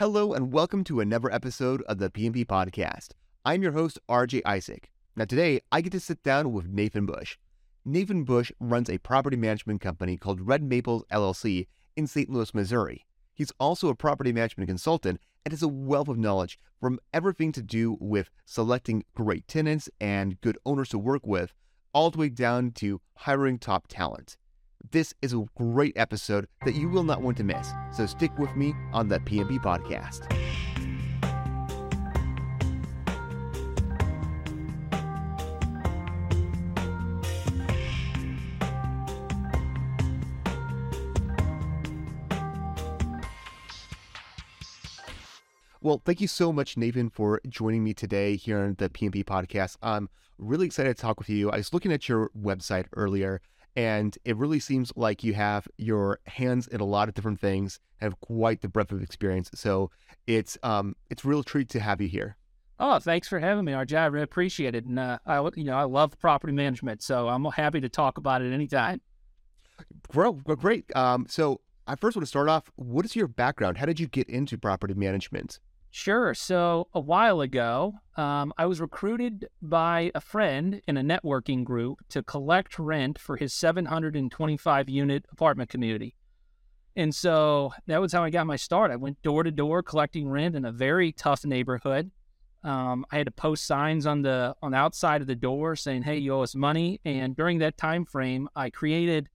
Hello and welcome to another episode of the PMP Podcast. I'm your host, RJ Isaac. Now, today I get to sit down with Nathan Bush. Nathan Bush runs a property management company called Red Maples LLC in St. Louis, Missouri. He's also a property management consultant and has a wealth of knowledge from everything to do with selecting great tenants and good owners to work with, all the way down to hiring top talent. This is a great episode that you will not want to miss, so stick with me on the PMP podcast. Well, thank you so much, Nathan, for joining me today here on the PMP podcast. I'm really excited to talk with you. I was looking at your website earlier, and it really seems like you have your hands in a lot of different things, have quite the breadth of experience. So it's um it's a real treat to have you here. Oh, thanks for having me, RJ. I really appreciate it, and uh, I you know I love property management, so I'm happy to talk about it anytime. Well, great. Um, so I first want to start off. What is your background? How did you get into property management? Sure. So a while ago, um, I was recruited by a friend in a networking group to collect rent for his 725 unit apartment community. And so that was how I got my start. I went door to door collecting rent in a very tough neighborhood. Um, I had to post signs on the on the outside of the door saying, "Hey, you owe us money." And during that time frame, I created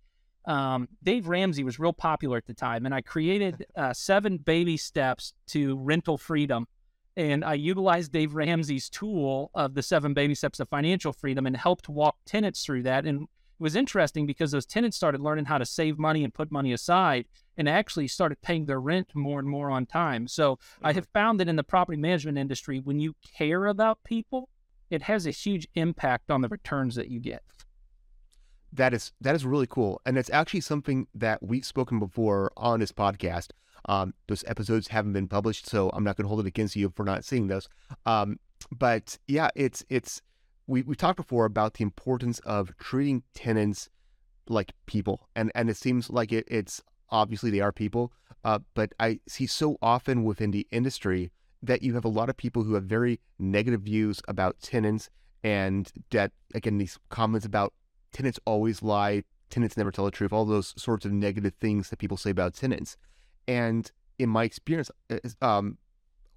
um, Dave Ramsey was real popular at the time, and I created uh, seven baby steps to rental freedom. And I utilized Dave Ramsey's tool of the seven baby steps of financial freedom and helped walk tenants through that. And it was interesting because those tenants started learning how to save money and put money aside and actually started paying their rent more and more on time. So I have found that in the property management industry, when you care about people, it has a huge impact on the returns that you get that is that is really cool, and it's actually something that we've spoken before on this podcast. Um, those episodes haven't been published, so I'm not going to hold it against you for not seeing those. Um, but yeah, it's it's we we talked before about the importance of treating tenants like people, and and it seems like it, it's obviously they are people, uh, but I see so often within the industry that you have a lot of people who have very negative views about tenants, and that again these comments about tenants always lie, tenants never tell the truth, all those sorts of negative things that people say about tenants. And in my experience, uh, um,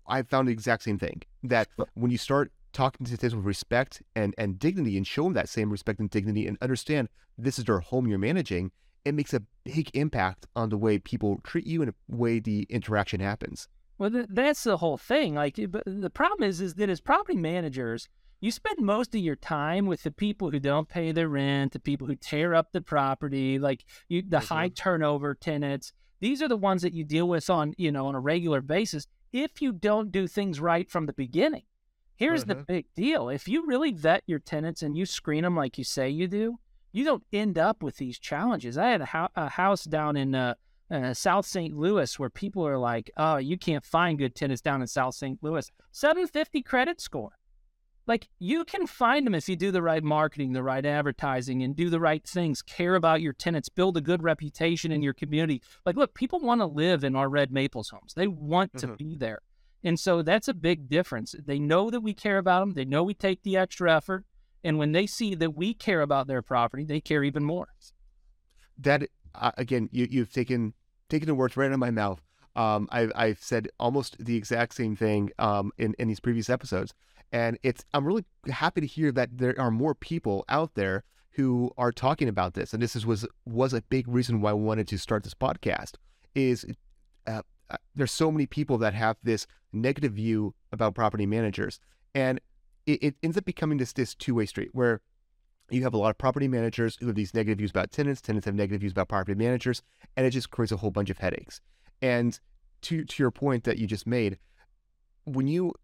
I found the exact same thing that when you start talking to tenants with respect and, and dignity and show them that same respect and dignity and understand this is their home you're managing, it makes a big impact on the way people treat you and the way the interaction happens. Well, that's the whole thing. Like, but the problem is, is that as property managers, you spend most of your time with the people who don't pay their rent, the people who tear up the property, like you, the mm-hmm. high turnover tenants. These are the ones that you deal with on, you know, on a regular basis. If you don't do things right from the beginning, here's mm-hmm. the big deal: if you really vet your tenants and you screen them like you say you do, you don't end up with these challenges. I had a, ho- a house down in uh, uh, South St. Louis where people are like, "Oh, you can't find good tenants down in South St. Louis." 750 credit score like you can find them if you do the right marketing, the right advertising, and do the right things, care about your tenants, build a good reputation in your community. Like, look, people want to live in our Red Maples homes, they want mm-hmm. to be there. And so that's a big difference. They know that we care about them, they know we take the extra effort. And when they see that we care about their property, they care even more. That, uh, again, you, you've taken taken the words right out of my mouth. Um, I've, I've said almost the exact same thing um, in, in these previous episodes. And it's I'm really happy to hear that there are more people out there who are talking about this. And this is, was was a big reason why I wanted to start this podcast. Is uh, uh, there's so many people that have this negative view about property managers, and it, it ends up becoming this this two way street where you have a lot of property managers who have these negative views about tenants. Tenants have negative views about property managers, and it just creates a whole bunch of headaches. And to to your point that you just made, when you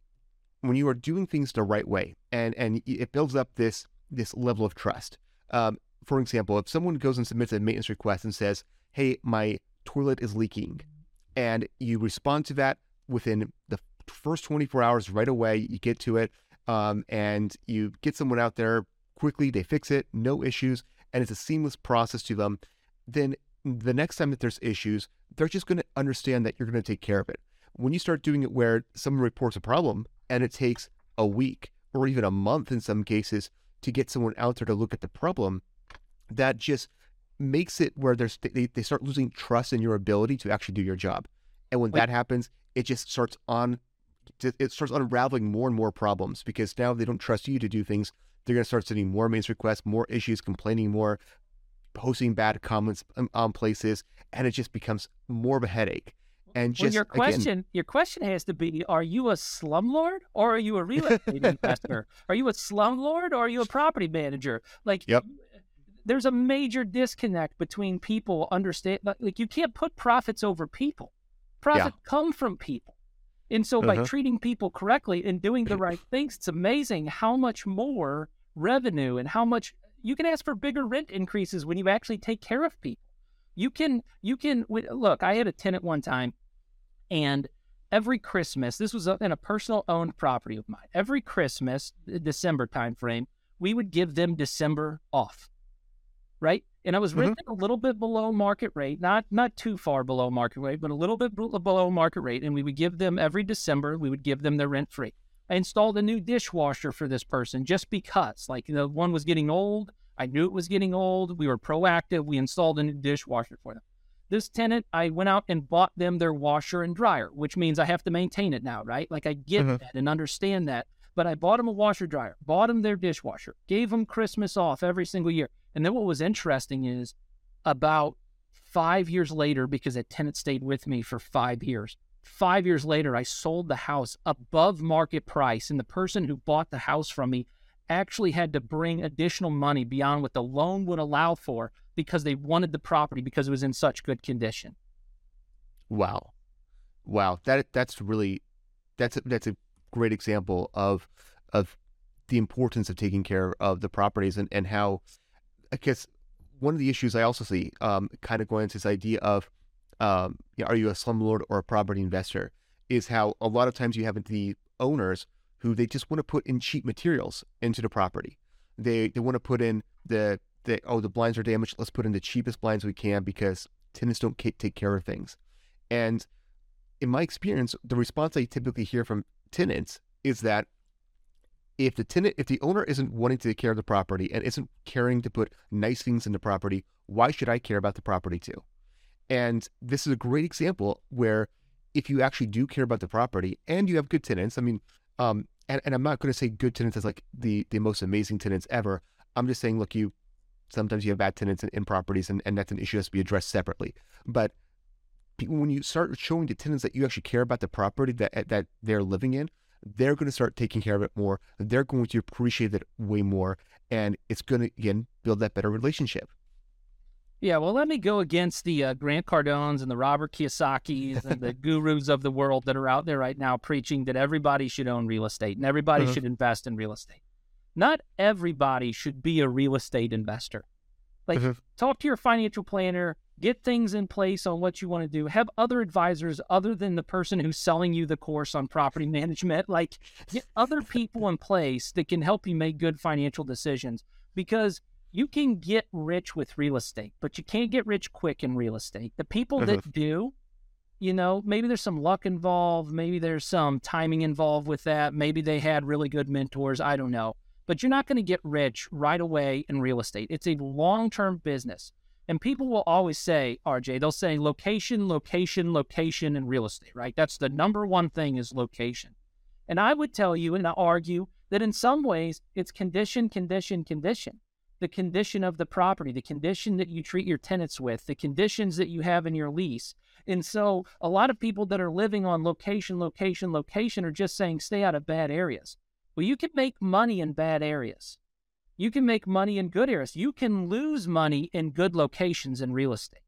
when you are doing things the right way and and it builds up this this level of trust. Um, for example, if someone goes and submits a maintenance request and says, "Hey, my toilet is leaking," and you respond to that within the first 24 hours right away, you get to it, um, and you get someone out there quickly, they fix it, no issues, and it's a seamless process to them. Then the next time that there's issues, they're just going to understand that you're going to take care of it. when you start doing it where someone reports a problem and it takes a week or even a month in some cases to get someone out there to look at the problem, that just makes it where there's they, they start losing trust in your ability to actually do your job. And when that happens, it just starts on it starts unraveling more and more problems because now they don't trust you to do things. They're going to start sending more maintenance requests, more issues, complaining more, posting bad comments on places, and it just becomes more of a headache. And just well, your question, again, your question has to be: Are you a slumlord or are you a real estate investor? Are you a slumlord or are you a property manager? Like, yep. there's a major disconnect between people. Understand, like, you can't put profits over people. Profit yeah. come from people. And so by uh-huh. treating people correctly and doing the right things, it's amazing how much more revenue and how much you can ask for bigger rent increases when you actually take care of people. You can you can look, I had a tenant one time and every Christmas, this was in a personal owned property of mine. Every Christmas, December timeframe, we would give them December off. Right? and I was renting mm-hmm. a little bit below market rate, not not too far below market rate, but a little bit below market rate. And we would give them every December, we would give them their rent free. I installed a new dishwasher for this person just because, like the one was getting old. I knew it was getting old. We were proactive. We installed a new dishwasher for them. This tenant, I went out and bought them their washer and dryer, which means I have to maintain it now, right? Like I get mm-hmm. that and understand that. But I bought them a washer dryer, bought them their dishwasher, gave them Christmas off every single year. And then what was interesting is about five years later, because a tenant stayed with me for five years, five years later, I sold the house above market price. And the person who bought the house from me actually had to bring additional money beyond what the loan would allow for because they wanted the property because it was in such good condition. Wow. Wow. That that's really that's a, that's a great example of of the importance of taking care of the properties and, and how I guess one of the issues I also see um, kind of going into this idea of um, are you a slumlord or a property investor is how a lot of times you have the owners who they just want to put in cheap materials into the property. They they want to put in the the oh the blinds are damaged. Let's put in the cheapest blinds we can because tenants don't take care of things. And in my experience, the response I typically hear from tenants is that if the tenant, if the owner isn't wanting to take care of the property and isn't caring to put nice things in the property, why should I care about the property too? And this is a great example where if you actually do care about the property and you have good tenants, I mean, um, and, and I'm not going to say good tenants as like the the most amazing tenants ever. I'm just saying, look, you sometimes you have bad tenants in, in properties, and, and that's an issue that has to be addressed separately. But when you start showing the tenants that you actually care about the property that that they're living in, they're going to start taking care of it more. They're going to appreciate it way more, and it's going to again build that better relationship. Yeah, well, let me go against the uh, Grant Cardones and the Robert Kiyosaki's and the gurus of the world that are out there right now preaching that everybody should own real estate and everybody uh-huh. should invest in real estate. Not everybody should be a real estate investor. Like, uh-huh. talk to your financial planner, get things in place on what you want to do, have other advisors other than the person who's selling you the course on property management. Like, get other people in place that can help you make good financial decisions because you can get rich with real estate, but you can't get rich quick in real estate. The people uh-huh. that do, you know, maybe there's some luck involved, maybe there's some timing involved with that, maybe they had really good mentors, I don't know. But you're not going to get rich right away in real estate. It's a long term business. And people will always say, RJ, they'll say location, location, location in real estate, right? That's the number one thing is location. And I would tell you and I argue that in some ways it's condition, condition, condition. The condition of the property, the condition that you treat your tenants with, the conditions that you have in your lease. And so a lot of people that are living on location, location, location are just saying stay out of bad areas. Well, you can make money in bad areas. You can make money in good areas. You can lose money in good locations in real estate.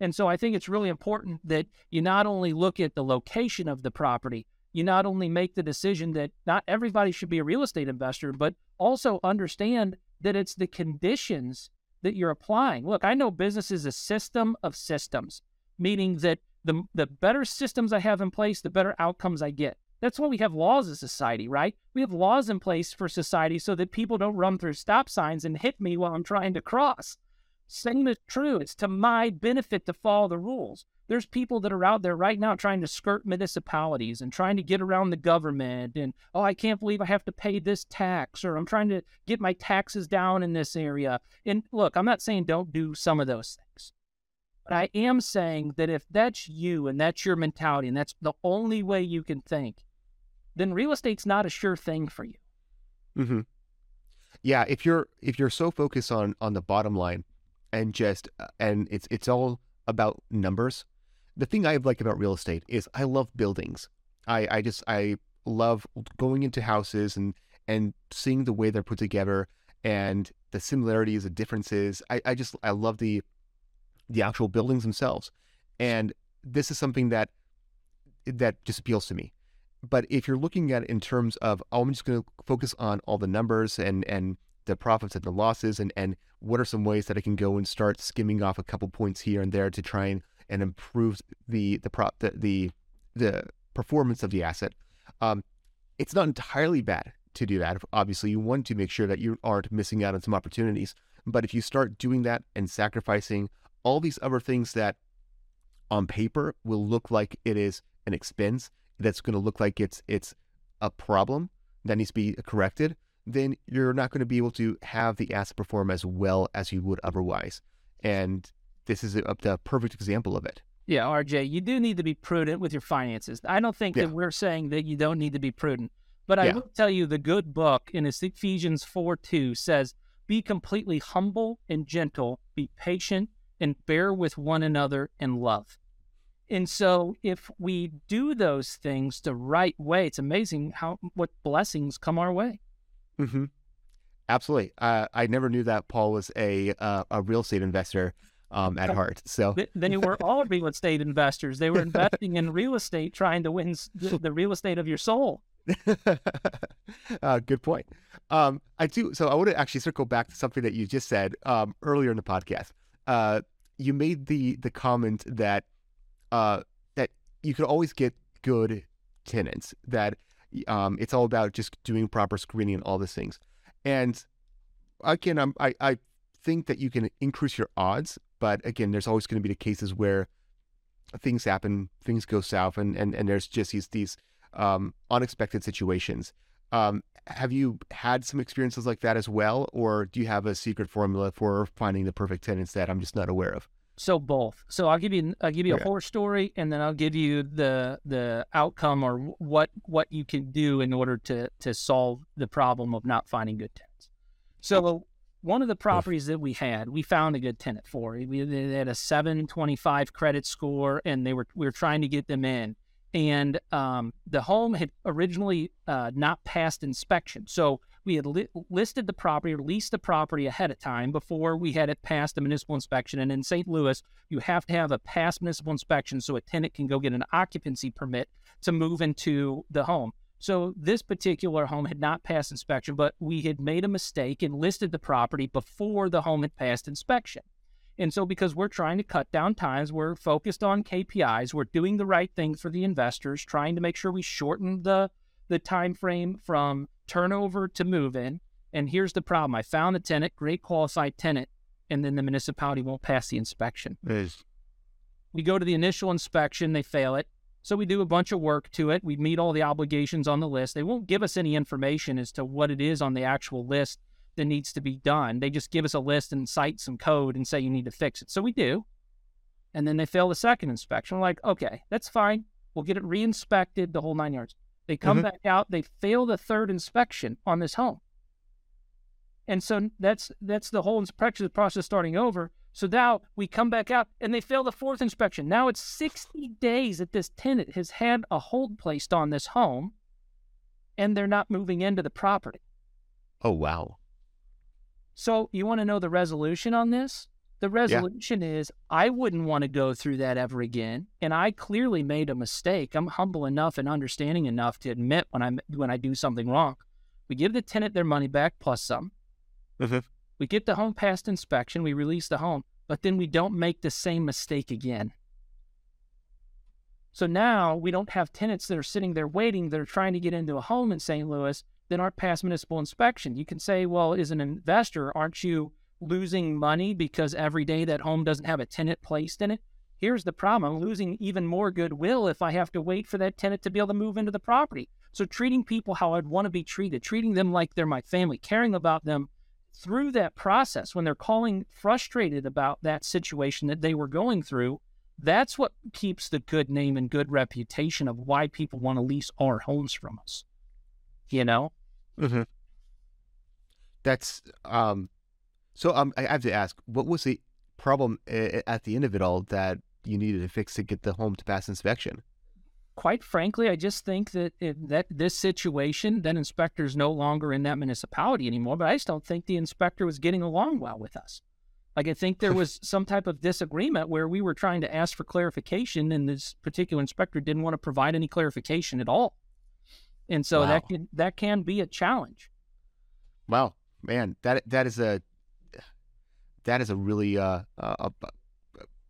And so I think it's really important that you not only look at the location of the property, you not only make the decision that not everybody should be a real estate investor, but also understand that it's the conditions that you're applying. Look, I know business is a system of systems, meaning that the, the better systems I have in place, the better outcomes I get. That's why we have laws as society, right? We have laws in place for society so that people don't run through stop signs and hit me while I'm trying to cross. Same is true. It's to my benefit to follow the rules. There's people that are out there right now trying to skirt municipalities and trying to get around the government. And, oh, I can't believe I have to pay this tax, or I'm trying to get my taxes down in this area. And look, I'm not saying don't do some of those things. But I am saying that if that's you and that's your mentality and that's the only way you can think, then real estate's not a sure thing for you. Mm-hmm. Yeah, if you're if you're so focused on on the bottom line and just uh, and it's it's all about numbers. The thing I like about real estate is I love buildings. I I just I love going into houses and and seeing the way they're put together and the similarities, the differences. I, I just I love the the actual buildings themselves. And this is something that that just appeals to me. But if you're looking at it in terms of, oh, I'm just going to focus on all the numbers and and the profits and the losses, and and what are some ways that I can go and start skimming off a couple points here and there to try and, and improve the the prop the, the the performance of the asset. Um, it's not entirely bad to do that. Obviously, you want to make sure that you aren't missing out on some opportunities. But if you start doing that and sacrificing all these other things that on paper will look like it is an expense, that's going to look like it's it's a problem that needs to be corrected, then you're not going to be able to have the asset perform as well as you would otherwise. And this is a, the perfect example of it. Yeah, RJ, you do need to be prudent with your finances. I don't think yeah. that we're saying that you don't need to be prudent. But I yeah. will tell you the good book in Ephesians 4 2 says, Be completely humble and gentle, be patient, and bear with one another in love. And so if we do those things the right way, it's amazing how what blessings come our way. Mm-hmm. Absolutely. Uh, I never knew that Paul was a uh, a real estate investor um, at heart. So then you were all real estate investors. They were investing in real estate, trying to win the, the real estate of your soul. uh, good point. Um, I do. So I want to actually circle back to something that you just said um, earlier in the podcast. Uh, you made the the comment that uh, that you could always get good tenants. That um, it's all about just doing proper screening and all these things. And again, I'm, I I think that you can increase your odds, but again, there's always going to be the cases where things happen, things go south, and and, and there's just these these um, unexpected situations. Um, have you had some experiences like that as well, or do you have a secret formula for finding the perfect tenants that I'm just not aware of? So both. So I'll give you I'll give you okay. a horror story, and then I'll give you the the outcome or what what you can do in order to to solve the problem of not finding good tenants. So one of the properties that we had, we found a good tenant for. We they had a 725 credit score, and they were we were trying to get them in. And um, the home had originally uh, not passed inspection, so we had li- listed the property, or leased the property ahead of time before we had it passed the municipal inspection. And in St. Louis, you have to have a past municipal inspection so a tenant can go get an occupancy permit to move into the home. So this particular home had not passed inspection, but we had made a mistake and listed the property before the home had passed inspection. And so because we're trying to cut down times, we're focused on KPIs, we're doing the right thing for the investors, trying to make sure we shorten the the time frame from turnover to move in. And here's the problem I found the tenant, great qualified tenant, and then the municipality won't pass the inspection. We go to the initial inspection, they fail it. So we do a bunch of work to it. We meet all the obligations on the list. They won't give us any information as to what it is on the actual list that needs to be done. They just give us a list and cite some code and say you need to fix it. So we do. And then they fail the second inspection. We're like, okay, that's fine. We'll get it re-inspected, the whole nine yards. They come mm-hmm. back out, they fail the third inspection on this home. And so that's that's the whole inspection process starting over. So now we come back out and they fail the fourth inspection. Now it's 60 days that this tenant has had a hold placed on this home and they're not moving into the property. Oh, wow. So you want to know the resolution on this? The resolution yeah. is I wouldn't want to go through that ever again. And I clearly made a mistake. I'm humble enough and understanding enough to admit when I when I do something wrong. We give the tenant their money back plus some. Mm-hmm. We get the home past inspection. We release the home, but then we don't make the same mistake again. So now we don't have tenants that are sitting there waiting They're trying to get into a home in St. Louis that aren't past municipal inspection. You can say, well, as an investor, aren't you losing money because every day that home doesn't have a tenant placed in it. Here's the problem I'm losing even more goodwill if I have to wait for that tenant to be able to move into the property. So, treating people how I'd want to be treated, treating them like they're my family, caring about them through that process when they're calling frustrated about that situation that they were going through, that's what keeps the good name and good reputation of why people want to lease our homes from us. You know? Mm-hmm. That's um so um I have to ask, what was the problem at the end of it all that you needed to fix to get the home to pass inspection? Quite frankly, I just think that that this situation, that inspector is no longer in that municipality anymore. But I just don't think the inspector was getting along well with us. Like I think there was some type of disagreement where we were trying to ask for clarification, and this particular inspector didn't want to provide any clarification at all. And so wow. that can that can be a challenge. Wow, man, that that is a that is a really uh, a, a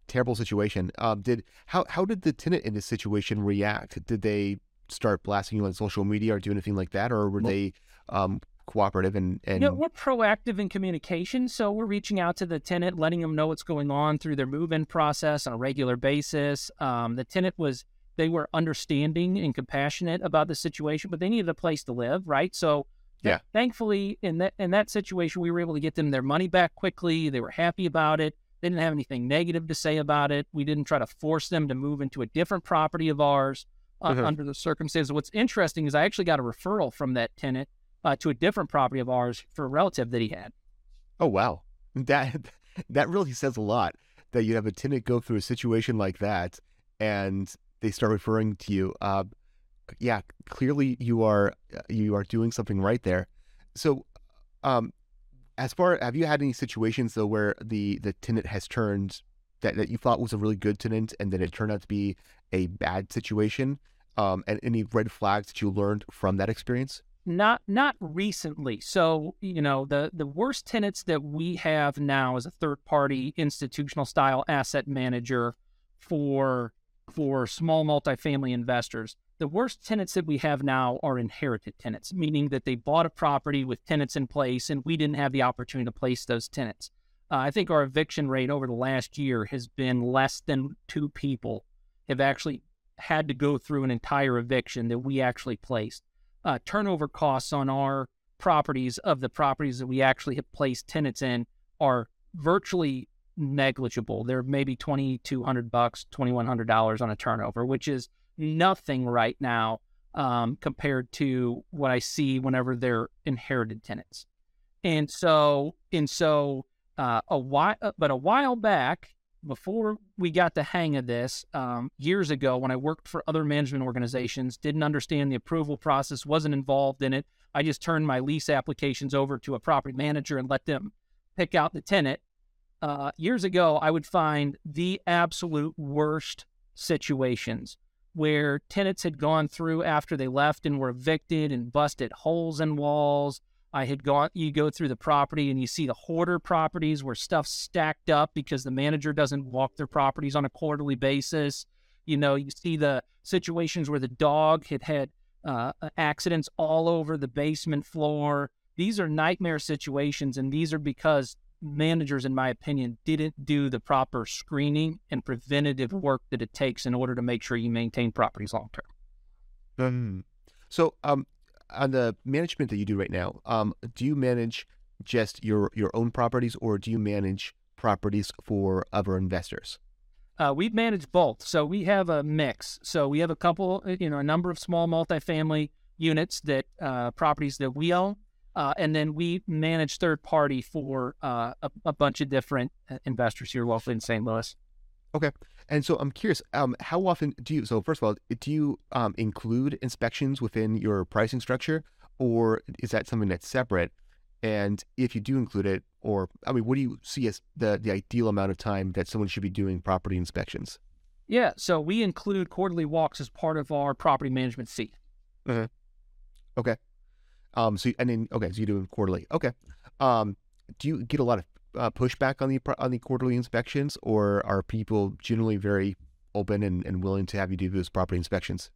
terrible situation. Um, did how how did the tenant in this situation react? Did they start blasting you on social media or do anything like that, or were well, they um, cooperative and and you know, we're proactive in communication so we're reaching out to the tenant letting them know what's going on through their move-in process on a regular basis um, the tenant was they were understanding and compassionate about the situation but they needed a place to live right so yeah. thankfully, in that in that situation, we were able to get them their money back quickly. They were happy about it. They didn't have anything negative to say about it. We didn't try to force them to move into a different property of ours uh, mm-hmm. under the circumstances. What's interesting is I actually got a referral from that tenant uh, to a different property of ours for a relative that he had. Oh wow, that that really says a lot. That you have a tenant go through a situation like that, and they start referring to you. Uh, yeah, clearly you are uh, you are doing something right there. So, um, as far have you had any situations though where the the tenant has turned that, that you thought was a really good tenant and then it turned out to be a bad situation? Um, and any red flags that you learned from that experience? Not not recently. So you know the the worst tenants that we have now is a third party institutional style asset manager for for small multifamily investors. The worst tenants that we have now are inherited tenants, meaning that they bought a property with tenants in place and we didn't have the opportunity to place those tenants. Uh, I think our eviction rate over the last year has been less than two people have actually had to go through an entire eviction that we actually placed. Uh, turnover costs on our properties of the properties that we actually have placed tenants in are virtually negligible. They're maybe twenty two hundred bucks, twenty one hundred dollars on a turnover, which is nothing right now um, compared to what I see whenever they're inherited tenants. And so, and so, uh, a while, uh, but a while back, before we got the hang of this, um, years ago, when I worked for other management organizations, didn't understand the approval process, wasn't involved in it. I just turned my lease applications over to a property manager and let them pick out the tenant. Uh, years ago, I would find the absolute worst situations where tenants had gone through after they left and were evicted and busted holes in walls. I had gone, you go through the property and you see the hoarder properties where stuff's stacked up because the manager doesn't walk their properties on a quarterly basis. You know, you see the situations where the dog had had uh, accidents all over the basement floor. These are nightmare situations, and these are because managers, in my opinion, didn't do the proper screening and preventative work that it takes in order to make sure you maintain properties long term. Um, so, um, on the management that you do right now, um, do you manage just your your own properties, or do you manage properties for other investors? Uh, we manage both. So we have a mix. So we have a couple, you know, a number of small multifamily units that uh, properties that we own, uh, and then we manage third party for uh, a, a, bunch of different uh, investors here locally in St. Louis. Okay. And so I'm curious, um, how often do you, so first of all, do you um, include inspections within your pricing structure or is that something that's separate? And if you do include it, or, I mean, what do you see as the, the ideal amount of time that someone should be doing property inspections? Yeah. So we include quarterly walks as part of our property management fee. Uh-huh. Okay. Um, so and then okay, so you do them quarterly. Okay. Um, do you get a lot of uh, pushback on the on the quarterly inspections, or are people generally very open and, and willing to have you do those property inspections?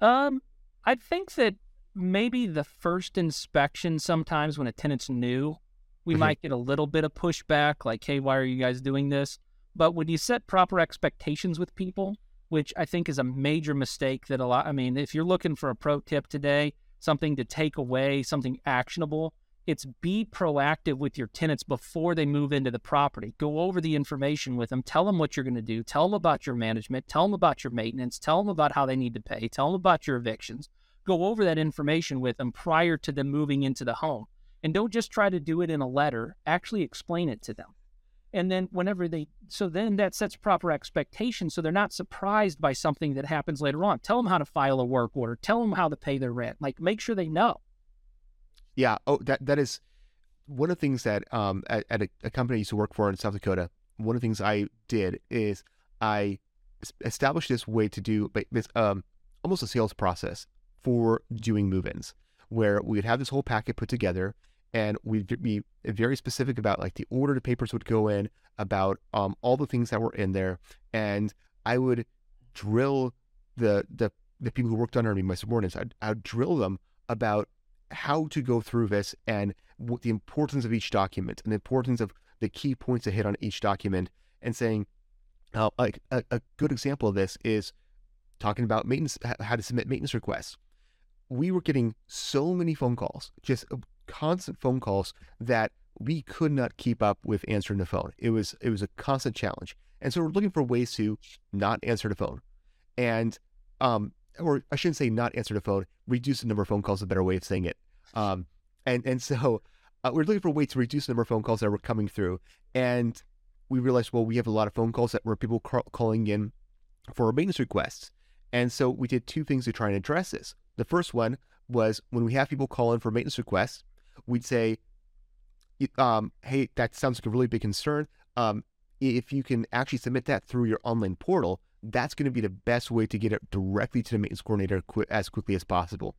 Um, I think that maybe the first inspection sometimes when a tenant's new, we mm-hmm. might get a little bit of pushback, like, hey, why are you guys doing this? But when you set proper expectations with people, which I think is a major mistake that a lot, I mean, if you're looking for a pro tip today, something to take away, something actionable, it's be proactive with your tenants before they move into the property. Go over the information with them. Tell them what you're going to do. Tell them about your management. Tell them about your maintenance. Tell them about how they need to pay. Tell them about your evictions. Go over that information with them prior to them moving into the home. And don't just try to do it in a letter, actually explain it to them. And then whenever they, so then that sets proper expectations so they're not surprised by something that happens later on. Tell them how to file a work order. Tell them how to pay their rent. Like make sure they know. Yeah. Oh, that that is one of the things that um at, at a, a, company I used to work for in South Dakota. One of the things I did is I established this way to do this um almost a sales process for doing move-ins, where we would have this whole packet put together, and we'd be very specific about like the order the papers would go in, about um all the things that were in there, and I would drill the the the people who worked under me, my subordinates. I'd, I'd drill them about how to go through this and what the importance of each document and the importance of the key points to hit on each document and saying uh, like a, a good example of this is talking about maintenance how to submit maintenance requests we were getting so many phone calls just uh, constant phone calls that we could not keep up with answering the phone it was it was a constant challenge and so we're looking for ways to not answer the phone and um or I shouldn't say not answer the phone, reduce the number of phone calls, is a better way of saying it. Um, and and so uh, we're looking for a way to reduce the number of phone calls that were coming through. And we realized, well, we have a lot of phone calls that were people ca- calling in for maintenance requests. And so we did two things to try and address this. The first one was when we have people call in for maintenance requests, we'd say, um, hey, that sounds like a really big concern. Um, if you can actually submit that through your online portal, that's going to be the best way to get it directly to the maintenance coordinator qu- as quickly as possible.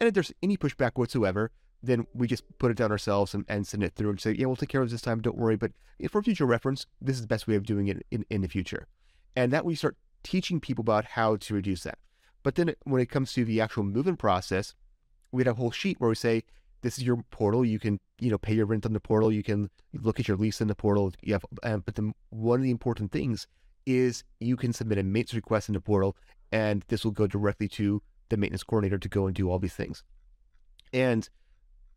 And if there's any pushback whatsoever, then we just put it down ourselves and, and send it through and say, yeah, we'll take care of this time. Don't worry. But for future reference, this is the best way of doing it in, in the future. And that we start teaching people about how to reduce that. But then when it comes to the actual moving process, we had a whole sheet where we say, this is your portal. You can, you know, pay your rent on the portal. You can look at your lease in the portal. You have, um, but then one of the important things is you can submit a maintenance request in the portal, and this will go directly to the maintenance coordinator to go and do all these things. And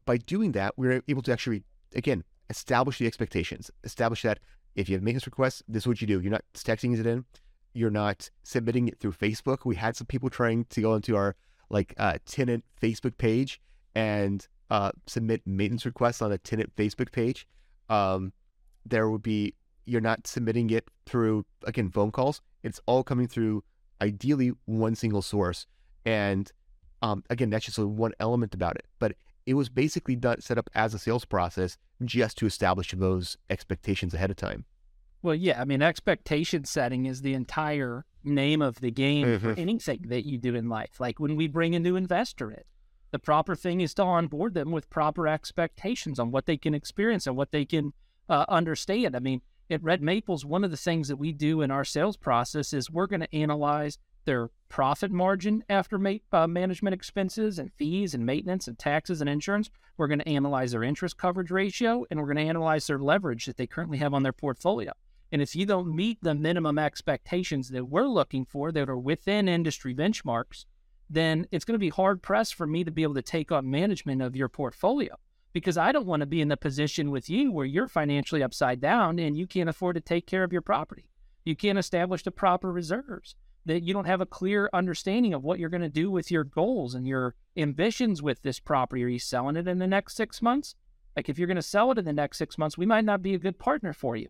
by doing that, we're able to actually, again, establish the expectations. Establish that if you have maintenance requests, this is what you do. You're not texting it in. You're not submitting it through Facebook. We had some people trying to go into our like uh, tenant Facebook page and uh, submit maintenance requests on a tenant Facebook page. Um, there would be you're not submitting it through again phone calls. It's all coming through ideally one single source. And um, again, that's just one element about it. But it was basically done, set up as a sales process just to establish those expectations ahead of time. Well, yeah, I mean, expectation setting is the entire name of the game mm-hmm. for anything that you do in life. Like when we bring a new investor in, the proper thing is to onboard them with proper expectations on what they can experience and what they can uh, understand. I mean, at Red Maples, one of the things that we do in our sales process is we're going to analyze their profit margin after ma- uh, management expenses and fees and maintenance and taxes and insurance. We're going to analyze their interest coverage ratio and we're going to analyze their leverage that they currently have on their portfolio. And if you don't meet the minimum expectations that we're looking for that are within industry benchmarks, then it's going to be hard pressed for me to be able to take on management of your portfolio because I don't want to be in the position with you where you're financially upside down and you can't afford to take care of your property. You can't establish the proper reserves. That you don't have a clear understanding of what you're going to do with your goals and your ambitions with this property. Are you selling it in the next six months? Like if you're going to sell it in the next six months, we might not be a good partner for you.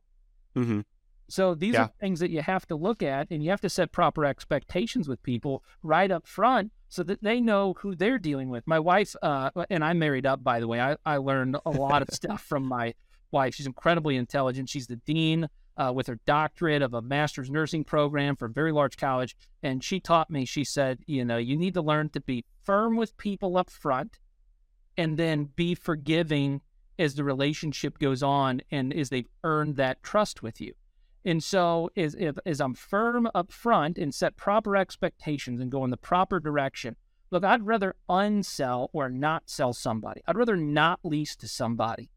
Mm-hmm. So these yeah. are things that you have to look at, and you have to set proper expectations with people right up front so that they know who they're dealing with. My wife, uh, and I'm married up, by the way. I, I learned a lot of stuff from my wife. She's incredibly intelligent. She's the dean uh, with her doctorate of a master's nursing program for a very large college. And she taught me, she said, you know, you need to learn to be firm with people up front and then be forgiving as the relationship goes on and as they've earned that trust with you. And so, as, if, as I'm firm up front and set proper expectations and go in the proper direction, look, I'd rather unsell or not sell somebody. I'd rather not lease to somebody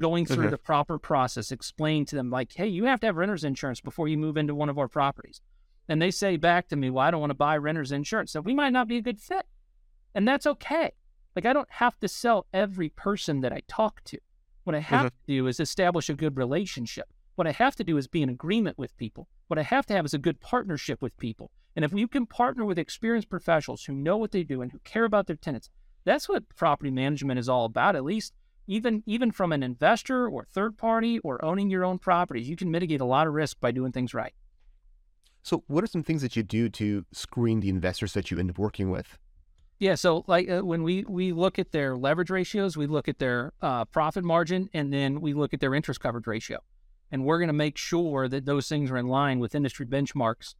going through Okay. the proper process, explain to them like, hey, you have to have renter's insurance before you move into one of our properties. And they say back to me, well, I don't want to buy renter's insurance. So we might not be a good fit. And that's okay. Like I don't have to sell every person that I talk to. What I have Mhm. to do is establish a good relationship. What I have to do is be in agreement with people. What I have to have is a good partnership with people. And if you can partner with experienced professionals who know what they do and who care about their tenants, that's what property management is all about. At least even even from an investor or third party or owning your own properties, you can mitigate a lot of risk by doing things right. So, what are some things that you do to screen the investors that you end up working with? Yeah, so like uh, when we we look at their leverage ratios, we look at their uh, profit margin, and then we look at their interest coverage ratio, and we're going to make sure that those things are in line with industry benchmarks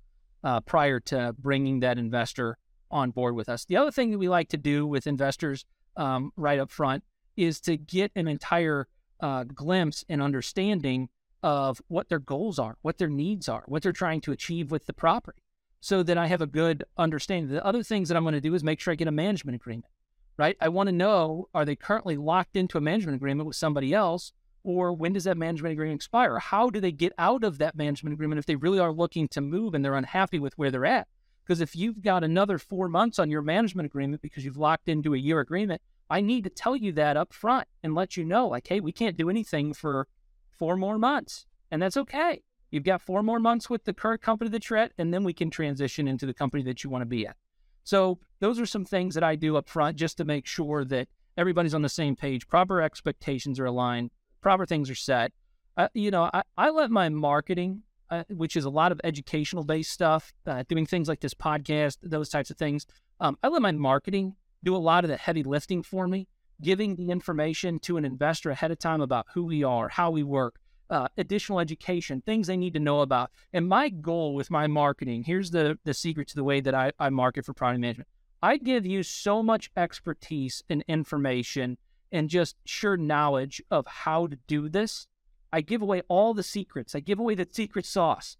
uh, prior to bringing that investor on board with us. The other thing that we like to do with investors um, right up front is to get an entire uh, glimpse and understanding of what their goals are, what their needs are, what they're trying to achieve with the property so that I have a good understanding. The other things that I'm going to do is make sure I get a management agreement, right? I want to know are they currently locked into a management agreement with somebody else, or when does that management agreement expire? How do they get out of that management agreement if they really are looking to move and they're unhappy with where they're at? Because if you've got another four months on your management agreement because you've locked into a year agreement, I need to tell you that up front and let you know, like, hey, we can't do anything for four more months. And that's okay. You've got four more months with the current company that you're at, and then we can transition into the company that you want to be at. So those are some things that I do up front just to make sure that everybody's on the same page, proper expectations are aligned, proper things are set. Uh, you know, I, I let my marketing, uh, which is a lot of educational based stuff, uh, doing things like this podcast, those types of things. Um, I let my marketing do a lot of the heavy lifting for me, giving the information to an investor ahead of time about who we are, how we work, uh, additional education, things they need to know about. And my goal with my marketing here's the, the secret to the way that I, I market for property management. I give you so much expertise and information and just sure knowledge of how to do this. I give away all the secrets, I give away the secret sauce.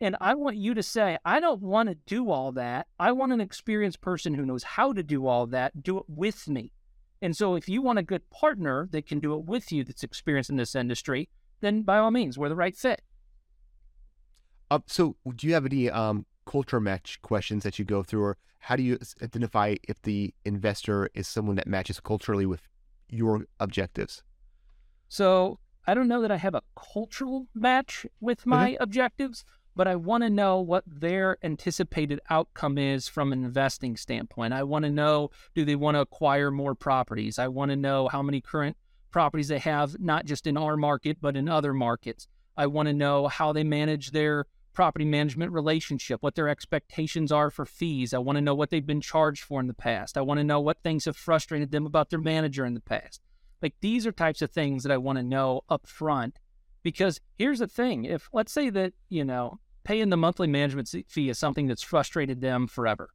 And I want you to say, I don't want to do all that. I want an experienced person who knows how to do all that, do it with me. And so if you want a good partner that can do it with you that's experienced in this industry, then by all means, we're the right fit. Uh, so, do you have any um, culture match questions that you go through, or how do you identify if the investor is someone that matches culturally with your objectives? So I don't know that I have a cultural match with my objectives, but I want to know what their anticipated outcome is from an investing standpoint. I want to know do they want to acquire more properties? I want to know how many current properties they have, not just in our market, but in other markets. I want to know how they manage their property management relationship, what their expectations are for fees. I want to know what they've been charged for in the past. I want to know what things have frustrated them about their manager in the past. Like these are types of things that I want to know up front. Because here's the thing if, let's say that, you know, paying the monthly management fee is something that's frustrated them forever.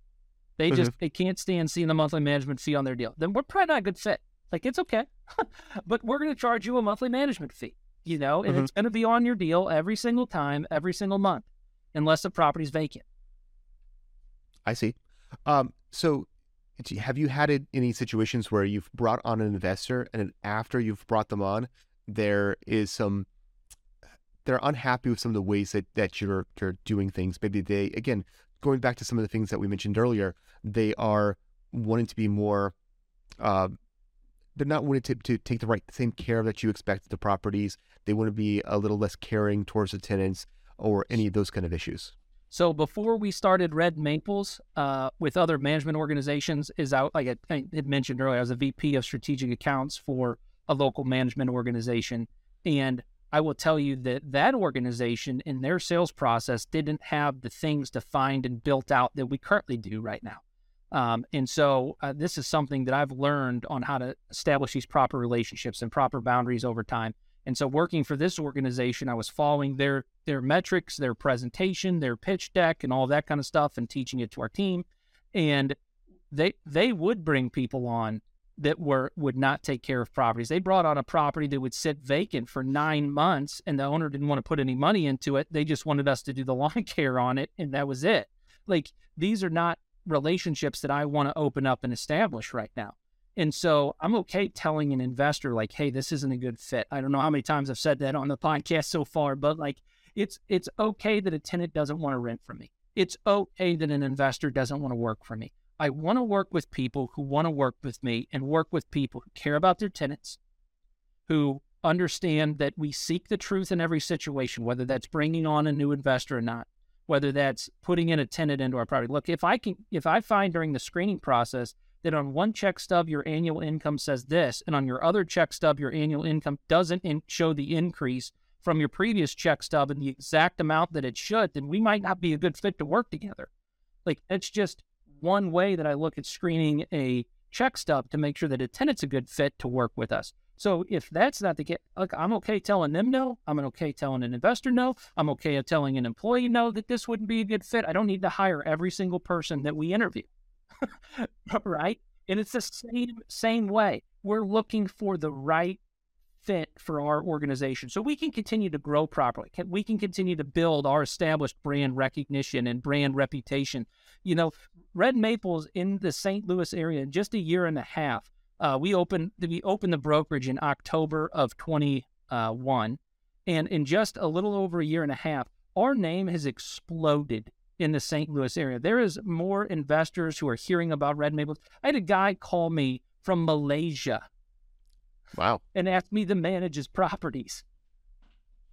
They just, mm-hmm. they can't stand seeing the monthly management fee on their deal. Then we're probably not a good fit. Like it's okay, but we're going to charge you a monthly management fee, you know, and Mhm. it's going to be on your deal every single time, every single month, unless the property's vacant. I see. Um, so, have you had it, any situations where you've brought on an investor, and then after you've brought them on, there is some they're unhappy with some of the ways that, that you're you're doing things. Maybe they again going back to some of the things that we mentioned earlier, they are wanting to be more. Uh, they're not wanting to, to take the right same care that you expect the properties. They want to be a little less caring towards the tenants or any of those kind of issues. So before we started Red Maples uh, with other management organizations, is out like I, had mentioned earlier, I was a VP of strategic accounts for a local management organization, and I will tell you that that organization in their sales process didn't have the things defined and built out that we currently do right now. Um, and so uh, this is something that I've learned on how to establish these proper relationships and proper boundaries over time. And so working for this organization, I was following their their metrics, their presentation, their pitch deck, and all that kind of stuff, and teaching it to our team. And they they would bring people on that were would not take care of properties. They brought on a property that would sit vacant for nine months, and the owner didn't want to put any money into it. They just wanted us to do the lawn care on it, and that was it. Like these are not relationships that I want to open up and establish right now. And so I'm okay telling an investor like, "Hey, this isn't a good fit." I don't know how many times I've said that on the podcast so far, but like it's it's okay that a tenant doesn't want to rent from me. It's okay that an investor doesn't want to work for me. I want to work with people who want to work with me and work with people who care about their tenants, who understand that we seek the truth in every situation, whether that's bringing on a new investor or not, whether that's putting in a tenant into our property. Look, if I can, if I find during the screening process that on one check stub your annual income says this, and on your other check stub your annual income doesn't in- show the increase from your previous check stub in the exact amount that it should, then we might not be a good fit to work together. Like it's just one way that I look at screening a check stub to make sure that a tenant's a good fit to work with us. So if that's not the case, look, I'm okay telling them no. I'm okay telling an investor no. I'm okay telling an employee no that this wouldn't be a good fit. I don't need to hire every single person that we interview. right? And it's the same same way. We're looking for the right fit for our organization so we can continue to grow properly. We can continue to build our established brand recognition and brand reputation. You know, Red Maples in the St. Louis area in just a year and a half. Uh, we opened we opened the brokerage in October of 21, and in just a little over a year and a half, our name has exploded in the St. Louis area. There is more investors who are hearing about Red Maples. I had a guy call me from Malaysia. Wow. And ask me to manage his properties.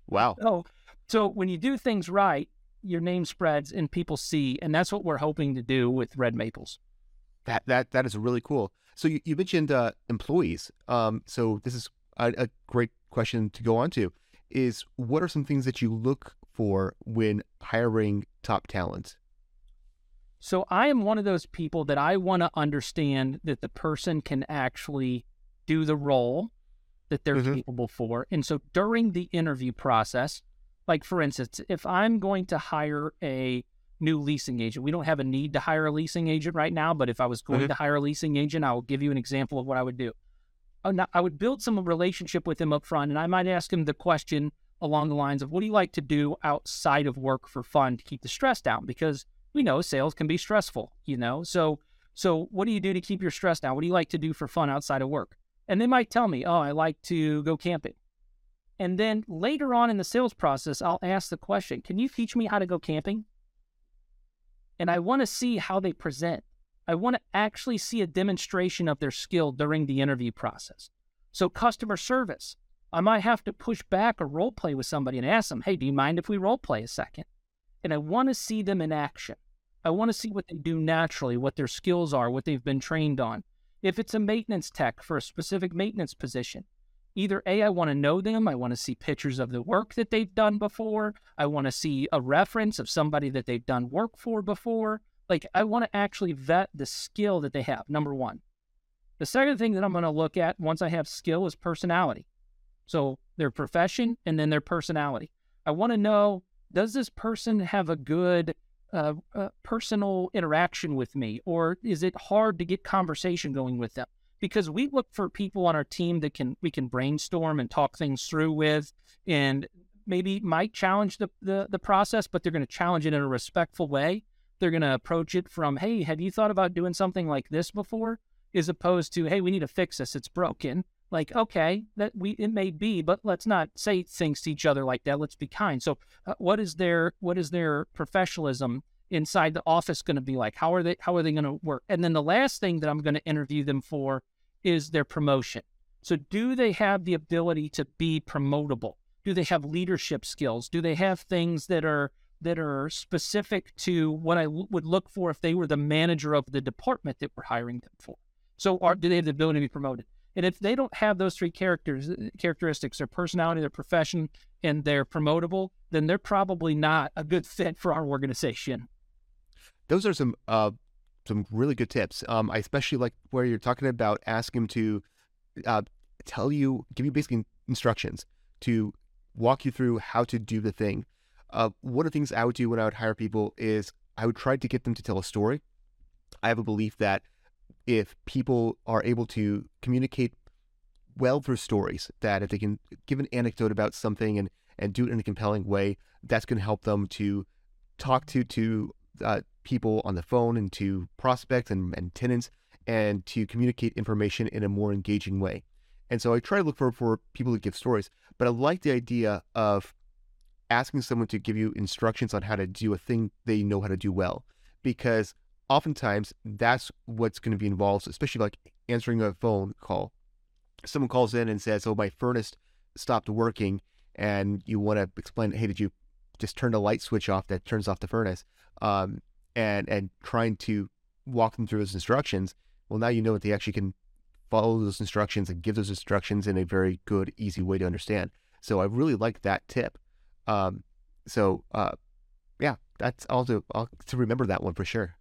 Wow. So, so when you do things right, your name spreads and people see, and that's what we're hoping to do with Red Maples. That that that is really cool. So you, you mentioned uh, employees. Um, so this is a, a great question to go on to. Is what are some things that you look for when hiring top talent? So I am one of those people that I want to understand that the person can actually do the role that they're mm-hmm. capable for. And so during the interview process, like for instance, if I'm going to hire a new leasing agent, we don't have a need to hire a leasing agent right now, but if I was going mm-hmm. to hire a leasing agent, I will give you an example of what I would do. Oh, I would build some relationship with him up front, and I might ask him the question along the lines of what do you like to do outside of work for fun to keep the stress down? Because we know sales can be stressful you know? So so what do you do to keep your stress down? What do you like to do for fun outside of work? And they might tell me oh i like to go camping. And then later on in the sales process i'll ask the question can you teach me how to go camping? And i want to see how they present. I want to actually see a demonstration of their skill during the interview process. So customer service I might have to push back or role play with somebody and ask them, hey, do you mind if we role play a second? And I want to see them in action. I want to see what they do naturally, what their skills are, what they've been trained on. If it's a maintenance tech for a specific maintenance position, either A, I want to know them, I want to see pictures of the work that they've done before, I want to see a reference of somebody that they've done work for before. Like, I want to actually vet the skill that they have, number one. The second thing that I'm going to look at once I have skill is personality. So their profession and then their personality. I want to know does this person have a good uh, uh, personal interaction with me, or is it hard to get conversation going with them? Because we look for people on our team that can we can brainstorm and talk things through with, and maybe might challenge the the, the process, but they're going to challenge it in a respectful way. They're going to approach it from, "Hey, have you thought about doing something like this before?" As opposed to, "Hey, we need to fix this; it's broken." Like okay that we it may be but let's not say things to each other like that. Let's be kind. So uh, what is their what is their professionalism inside the office going to be like? How are they how are they going to work? And then the last thing that i'm going to interview them for is their promotion. So do they have the ability to be promotable? Do they have leadership skills? Do they have things that are that are specific to what I w- would look for if they were the manager of the department that we're hiring them for? So are, do they have the ability to be promoted and if they don't have those three characters uh, characteristics, their personality, their profession, and they're promotable, then they're probably not a good fit for our organization. Those are some uh, some really good tips. Um, I especially like where you're talking about asking him to uh, tell you, give you basically instructions to walk you through how to do the thing. Uh, one of the things I would do when I would hire people is I would try to get them to tell a story. I have a belief that if people are able to communicate well through stories, that if they can give an anecdote about something and, and do it in a compelling way, that's going to help them to talk to to uh, people on the phone and to prospects and, and tenants and to communicate information in a more engaging way. And so I try to look for, for people to give stories, but I like the idea of asking someone to give you instructions on how to do a thing they know how to do well, because oftentimes that's what's going to be involved, especially like answering a phone call. Someone calls in and says, "Oh, my furnace stopped working," and you want to explain, "Hey, did you just turn the light switch off that turns off the furnace?" Um, and and trying to walk them through those instructions. Well, now you know that they actually can follow those instructions and give those instructions in a very good, easy way to understand. So I really like that tip. Um, so uh, yeah, that's also I'll, to remember that one for sure.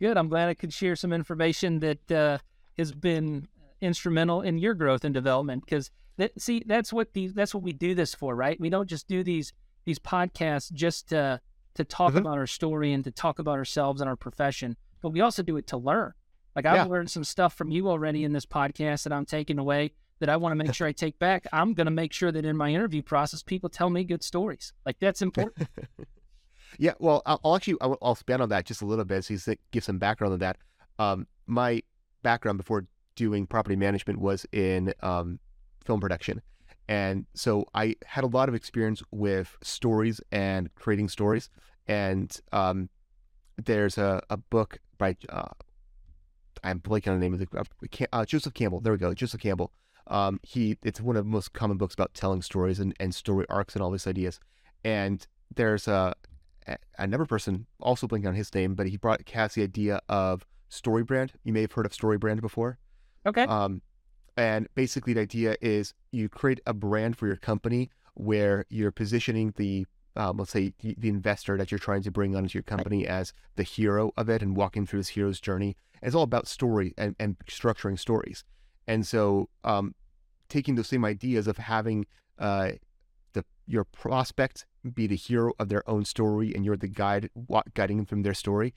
Good. I'm glad I could share some information that uh, has been instrumental in your growth and development. Because that, see, that's what the that's what we do this for, right? We don't just do these these podcasts just to to talk mm-hmm. about our story and to talk about ourselves and our profession, but we also do it to learn. Like I've yeah. learned some stuff from you already in this podcast that I'm taking away that I want to make sure I take back. I'm going to make sure that in my interview process, people tell me good stories. Like that's important. yeah. Well, I'll, I'll actually, I'll, I'll, expand on that just a little bit. So you give some background on that. Um, my background before doing property management was in um, film production. And so I had a lot of experience with stories and creating stories. And um, there's a, a book by, uh, I'm blanking on the name of the, uh, Joseph Campbell. There we go, Joseph Campbell. Um, he it's one of the most common books about telling stories and, and story arcs and all these ideas. And there's a another person also blanking on his name, but he brought cast the idea of story brand. You may have heard of story brand before. Okay. Um, and basically, the idea is you create a brand for your company where you're positioning the, um, let's say, the investor that you're trying to bring onto your company as the hero of it and walking through this hero's journey. And it's all about story and, and structuring stories. And so, um, taking those same ideas of having uh, the your prospect be the hero of their own story and you're the guide guiding them from their story,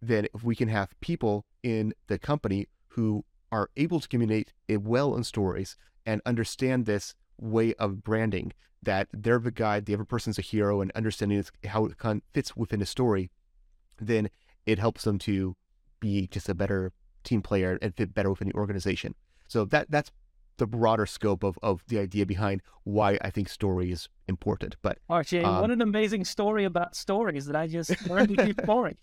then if we can have people in the company who are able to communicate it well in stories and understand this way of branding that they're the guide, the other person's a hero, and understanding how it fits within a story, then it helps them to be just a better team player and fit better within the organization. So that that's the broader scope of, of the idea behind why I think story is important. But RJ, um, what an amazing story about stories that I just learned to keep boring.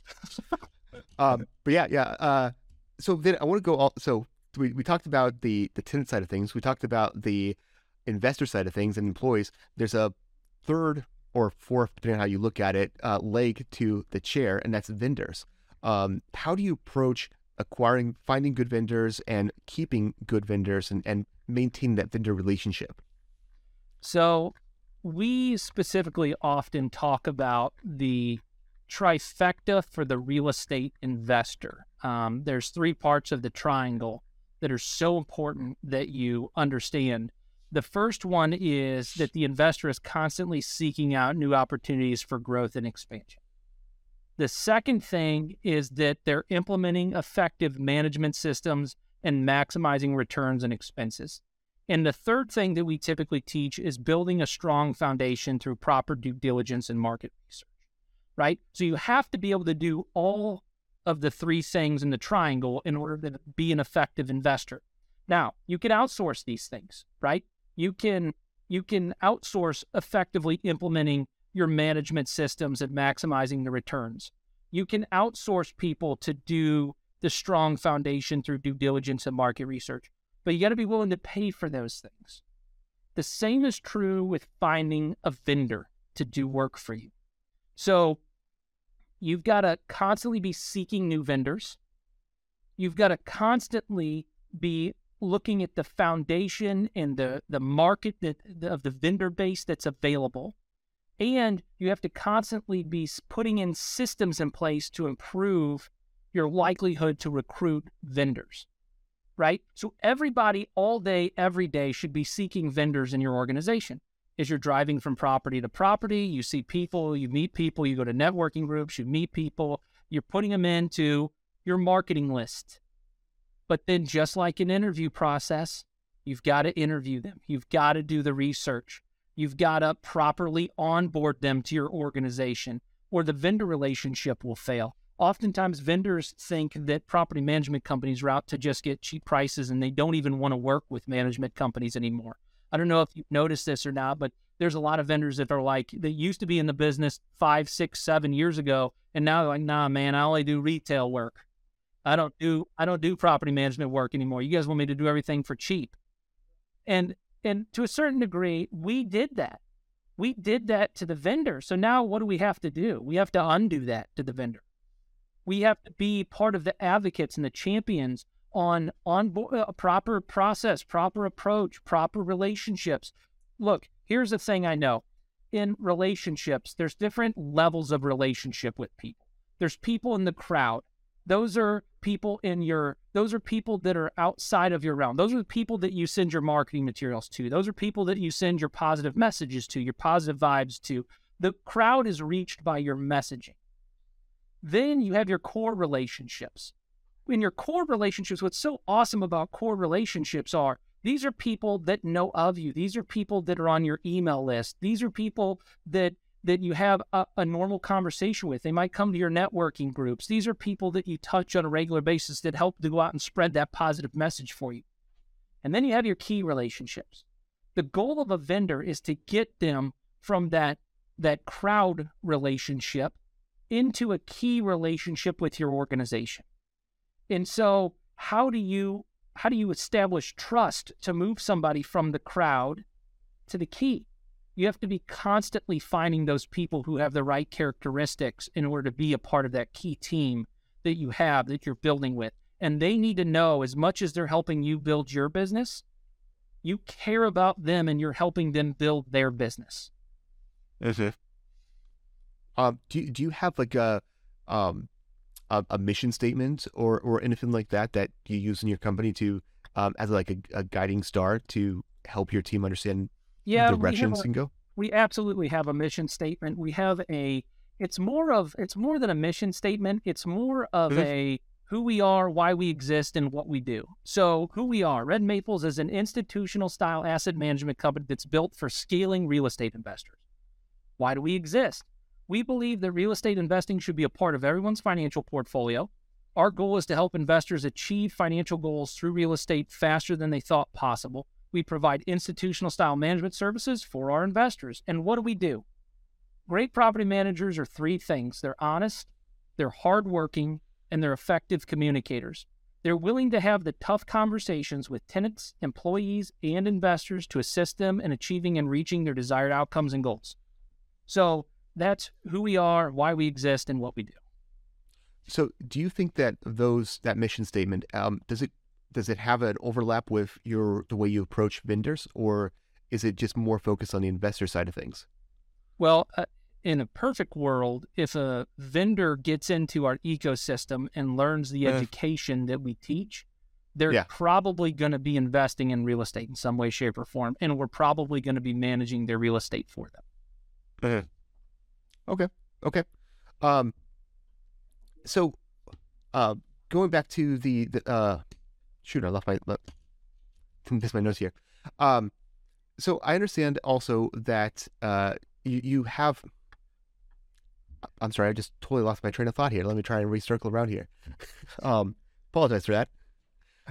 um, but yeah, yeah. Uh, so then I want to go all so we, we talked about the the tenant side of things. We talked about the investor side of things and employees. There's a third or fourth, depending on how you look at it, uh, leg to the chair, and that's vendors. Um, how do you approach acquiring, finding good vendors, and keeping good vendors, and, and maintaining that vendor relationship? So, we specifically often talk about the trifecta for the real estate investor. Um, there's three parts of the triangle that are so important that you understand. The first one is that the investor is constantly seeking out new opportunities for growth and expansion. The second thing is that they're implementing effective management systems and maximizing returns and expenses. And the third thing that we typically teach is building a strong foundation through proper due diligence and market research, right? So you have to be able to do all of the three things in the triangle in order to be an effective investor. Now, you can outsource these things, right? You can you can outsource effectively implementing your management systems and maximizing the returns. You can outsource people to do the strong foundation through due diligence and market research, but you got to be willing to pay for those things. The same is true with finding a vendor to do work for you. So, You've got to constantly be seeking new vendors. You've got to constantly be looking at the foundation and the, the market that, of the vendor base that's available. And you have to constantly be putting in systems in place to improve your likelihood to recruit vendors, right? So everybody all day, every day should be seeking vendors in your organization As you're driving from property to property. You see people, you meet people, you go to networking groups, you meet people, you're putting them into your marketing list. But then, just like an interview process, you've got to interview them, you've got to do the research, you've got to properly onboard them to your organization, or the vendor relationship will fail. Oftentimes vendors think that property management companies are out to just get cheap prices and they don't even want to work with management companies anymore. I don't know if you've noticed this or not, but there's a lot of vendors that are like that used to be in the business five, six, seven years ago, and now they're like, nah, man, I only do retail work. I don't do I don't do property management work anymore. You guys want me to do everything for cheap. And and to a certain degree, we did that. We did that to the vendor. So now what do we have to do? We have to undo that to the vendor we have to be part of the advocates and the champions on on a uh, proper process, proper approach, proper relationships. Look, here's the thing I know. In relationships, there's different levels of relationship with people. There's people in the crowd. Those are people in your those are people that are outside of your realm. Those are the people that you send your marketing materials to. Those are people that you send your positive messages to, your positive vibes to. The crowd is reached by your messaging. Then you have your core relationships. In your core relationships, what's so awesome about core relationships are these are people that know of you. These are people that are on your email list. These are people that that you have a, a, normal conversation with. They might come to your networking groups. These are people that you touch on a regular basis that help to go out and spread that positive message for you. And then you have your key relationships. The goal of a vendor is to get them from that that crowd relationship into a key relationship with your organization. And so, how do you how do you establish trust to move somebody from the crowd to the key? You have to be constantly finding those people who have the right characteristics in order to be a part of that key team that you have that you're building with. And they need to know as much as they're helping you build your business, you care about them and you're helping them build their business. Mm-hmm. Um, do you, do you have like a um a, a, mission statement or or anything like that that you use in your company to um as like a, a guiding star to help your team understand yeah, the directions and go? We absolutely have a mission statement. We have a it's more of it's more than a mission statement. It's more of mm-hmm. a who we are, why we exist, and what we do. So, who we are, Red Maples is an institutional style asset management company that's built for scaling real estate investors. Why do we exist? We believe that real estate investing should be a part of everyone's financial portfolio. Our goal is to help investors achieve financial goals through real estate faster than they thought possible. We provide institutional style management services for our investors. And what do we do? Great property managers are three things they're honest, they're hardworking, and they're effective communicators. They're willing to have the tough conversations with tenants, employees, and investors to assist them in achieving and reaching their desired outcomes and goals. So, that's who we are, why we exist, and what we do. So, do you think that those that mission statement um, does it does it have an overlap with your the way you approach vendors, or is it just more focused on the investor side of things? Well, uh, in a perfect world, if a vendor gets into our ecosystem and learns the uh, education that we teach, they're yeah. probably going to be investing in real estate in some way, shape, or form, and we're probably going to be managing their real estate for them. Uh, Okay. Okay. Um. So, uh, going back to the the uh, shoot, I left my left, miss my notes here. Um, so I understand also that uh you you have. I'm sorry, I just totally lost my train of thought here. Let me try and recircle around here. um, apologize for that.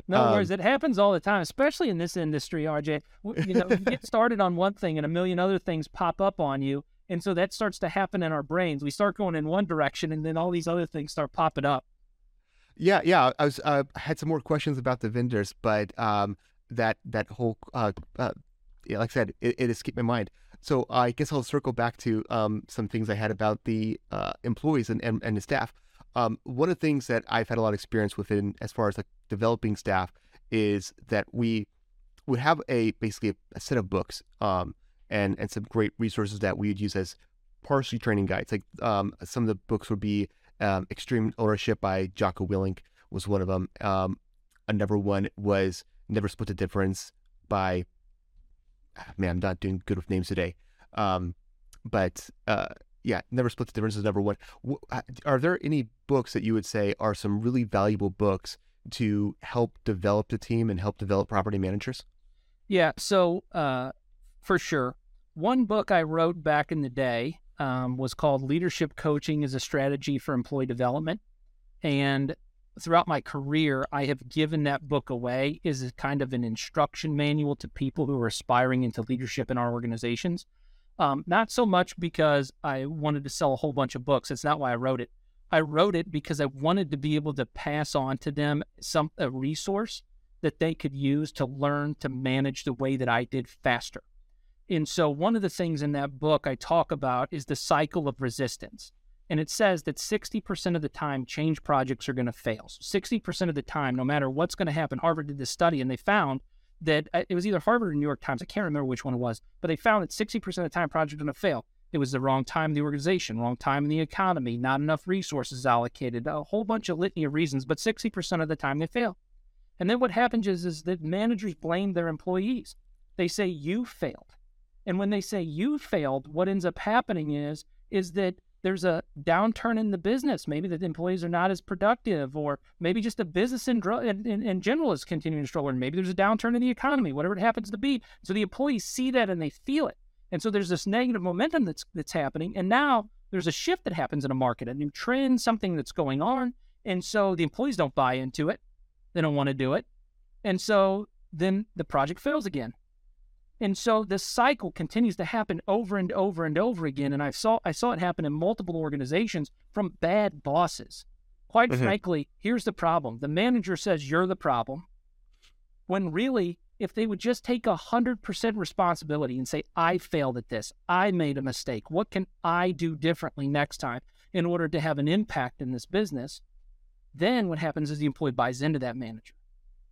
No um, worries. It happens all the time, especially in this industry, RJ. You know, you get started on one thing and a million other things pop up on you, and so that starts to happen in our brains. We start going in one direction, and then all these other things start popping up. Yeah, yeah. I was uh, had some more questions about the vendors, but um, that that whole uh, uh, yeah, like I said, it, it escaped my mind. So I guess I'll circle back to um, some things I had about the uh, employees and, and, and the staff. Um, one of the things that I've had a lot of experience with in as far as like developing staff is that we would have a basically a, a set of books um, and and some great resources that we would use as partially training guides. Like um, some of the books would be um, Extreme Ownership by Jocko Willink was one of them. Um, another one was Never Split the Difference by ah, man, I'm not doing good with names today. Um, but uh, yeah, Never Split the Difference is number one. Are there any books that you would say are some really valuable books to help develop the team and help develop property managers? Yeah, so uh, for sure. One book I wrote back in the day um, was called Leadership Coaching as a Strategy for Employee Development. And throughout my career, I have given that book away as a kind of an instruction manual to people who are aspiring into leadership in our organizations. Um, not so much because I wanted to sell a whole bunch of books. It's not why I wrote it. I wrote it because I wanted to be able to pass on to them some a resource that they could use to learn to manage the way that I did faster. And so one of the things in that book I talk about is the cycle of resistance. And it says that 60% of the time, change projects are going to fail. So 60% of the time, no matter what's going to happen, Harvard did this study and they found that uh, it was either Harvard or New York Times. I can't remember which one it was, but they found that 60% of the time, projects are going to fail. It was the wrong time in the organization, wrong time in the economy, not enough resources allocated, a whole bunch of litany of reasons, but 60% of the time they fail. And then what happens is, is that managers blame their employees. They say, you failed. And when they say you failed, what ends up happening is, is that there's a downturn in the business. Maybe the employees are not as productive, or maybe just the business in, in, in general is continuing to struggle, and maybe there's a downturn in the economy, whatever it happens to be. So the employees see that and they feel it. And so there's this negative momentum that's that's happening. And now there's a shift that happens in a market, a new trend, something that's going on. And so the employees don't buy into it. They don't want to do it. And so then the project fails again. And so this cycle continues to happen over and over and over again. And I saw I saw it happen in multiple organizations from bad bosses. Quite mm-hmm. frankly, here's the problem. The manager says you're the problem. When really, if they would just take 100% responsibility and say, I failed at this, I made a mistake, what can I do differently next time in order to have an impact in this business? Then what happens is the employee buys into that manager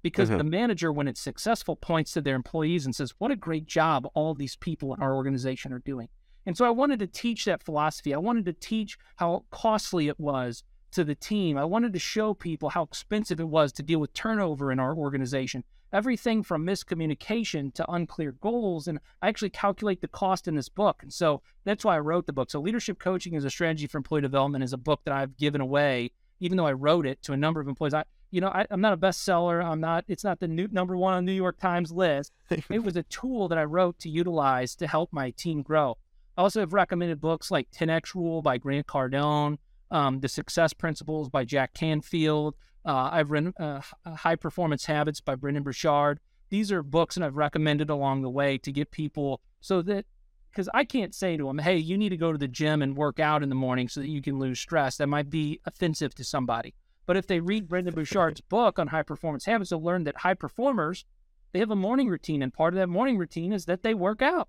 because mm-hmm. the manager, when it's successful, points to their employees and says, What a great job all these people in our organization are doing. And so I wanted to teach that philosophy. I wanted to teach how costly it was to the team. I wanted to show people how expensive it was to deal with turnover in our organization. Everything from miscommunication to unclear goals. And I actually calculate the cost in this book. And so that's why I wrote the book. So, Leadership Coaching as a Strategy for Employee Development is a book that I've given away, even though I wrote it to a number of employees. I, you know, I, am not a bestseller. I'm not. It's not the new, number one on New York Times list. it was a tool that I wrote to utilize to help my team grow. I also have recommended books like 10x Rule by Grant Cardone, um, The Success Principles by Jack Canfield. Uh, I've written uh, High Performance Habits by Brendon Burchard. These are books that I've recommended along the way to get people so that because I can't say to them, hey, you need to go to the gym and work out in the morning so that you can lose stress. That might be offensive to somebody. But if they read Brendon Burchard's book on high performance habits, they'll learn that high performers, they have a morning routine. And part of that morning routine is that they work out.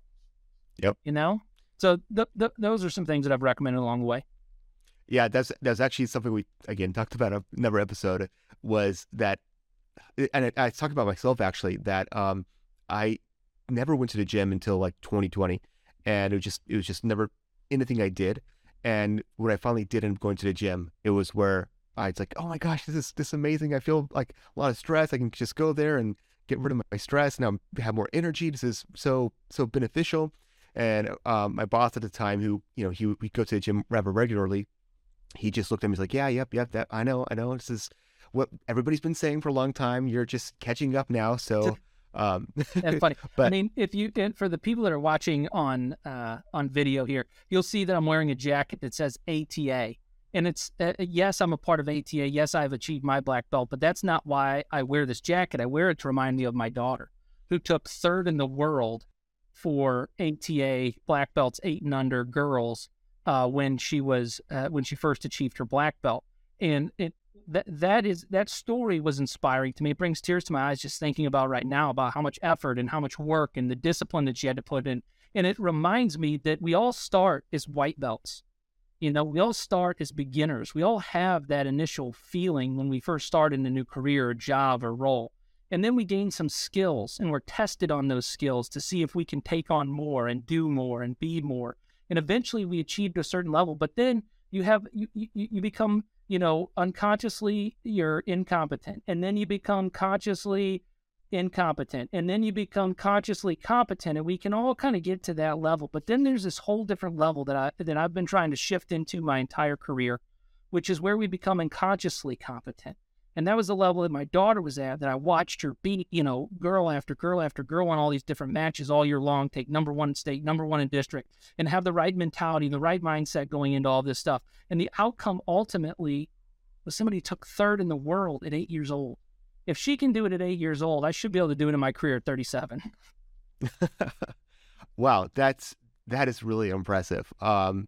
Yep. You know? So th- th- those are some things that I've recommended along the way. Yeah, that's that's actually something we again talked about another episode was that, and I, I talked about myself actually that um I never went to the gym until like 2020, and it was just it was just never anything I did. And when I finally did end up going to the gym, it was where it's like, oh my gosh, this is this amazing. I feel like a lot of stress. I can just go there and get rid of my stress. Now I have more energy. This is so so beneficial. And um, my boss at the time, who you know he we go to the gym rather regularly, he just looked at me. And he's like, yeah, yep, yep. That I know, I know. This is what everybody's been saying for a long time. You're just catching up now. So. Um, That's funny. But, I mean, if you for the people that are watching on uh, on video here, you'll see that I'm wearing a jacket that says ATA, and it's uh, uh, yes, I'm a part of ATA. Yes, I've achieved my black belt, but that's not why I wear this jacket. I wear it to remind me of my daughter, who took third in the world for ATA black belts eight and under girls uh, when she was uh, when she first achieved her black belt. And it that that is that story was inspiring to me. It brings tears to my eyes just thinking about right now about how much effort and how much work and the discipline that she had to put in. And it reminds me that we all start as white belts you know, we all start as beginners. We all have that initial feeling when we first start in a new career, job, or role. And then we gain some skills and we're tested on those skills to see if we can take on more and do more and be more. And eventually we achieved a certain level, but then you have, you, you, you become, you know, unconsciously you're incompetent. And then you become consciously incompetent and then you become consciously competent and we can all kind of get to that level but then there's this whole different level that I that I've been trying to shift into my entire career which is where we become unconsciously competent and that was the level that my daughter was at that I watched her beat you know girl after girl after girl on all these different matches all year long take number 1 in state number 1 in district and have the right mentality the right mindset going into all this stuff and the outcome ultimately was somebody took third in the world at eight years old. If she can do it at eight years old, I should be able to do it in my career at 37. wow, that's that is really impressive. Um,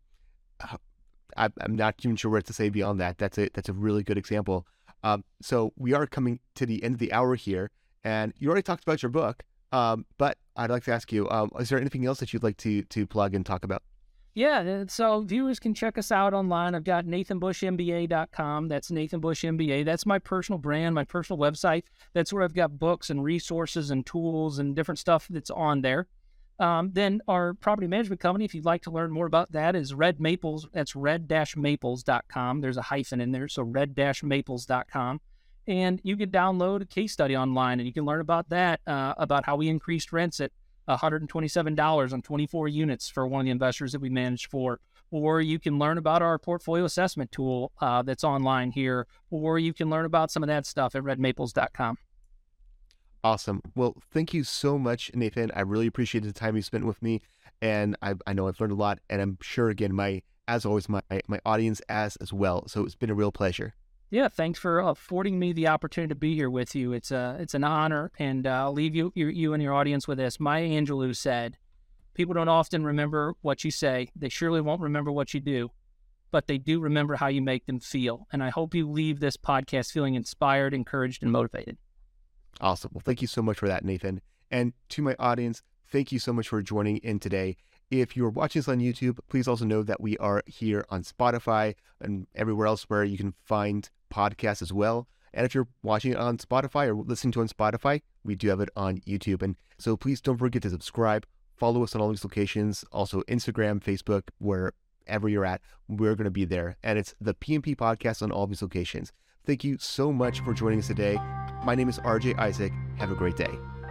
I, am not even sure what to say beyond that. That's a that's a really good example. Um, so we are coming to the end of the hour here, and you already talked about your book. Um, but I'd like to ask you: um, Is there anything else that you'd like to to plug and talk about? Yeah, so viewers can check us out online. I've got nathanbushmba.com. That's Nathan Bush MBA. That's my personal brand, my personal website. That's where I've got books and resources and tools and different stuff that's on there. Um, then our property management company, if you'd like to learn more about that, is Red Maples. That's red-maples.com. There's a hyphen in there, so red-maples.com. And you can download a case study online, and you can learn about that, uh, about how we increased rents at $127 on 24 units for one of the investors that we manage for. Or you can learn about our portfolio assessment tool uh, that's online here, or you can learn about some of that stuff at redmaples.com. Awesome. Well, thank you so much, Nathan. I really appreciate the time you spent with me, and I, I know I've learned a lot, and I'm sure again, my as always, my my audience as as well. So it's been a real pleasure. Yeah, thanks for affording me the opportunity to be here with you. It's a it's an honor, and uh, I'll leave you you, you and your audience with this. Maya Angelou said, "People don't often remember what you say. They surely won't remember what you do, but they do remember how you make them feel." And I hope you leave this podcast feeling inspired, encouraged, and motivated. Awesome. Well, thank you so much for that, Nathan. And to my audience, thank you so much for joining in today. If you're watching this on YouTube, please also know that we are here on Spotify and everywhere else where you can find podcasts as well. And if you're watching it on Spotify or listening to it on Spotify, we do have it on YouTube. And so please don't forget to subscribe, follow us on all these locations, also Instagram, Facebook, wherever you're at, we're going to be there. And it's the PMP podcast on all these locations. Thank you so much for joining us today. My name is RJ Isaac. Have a great day.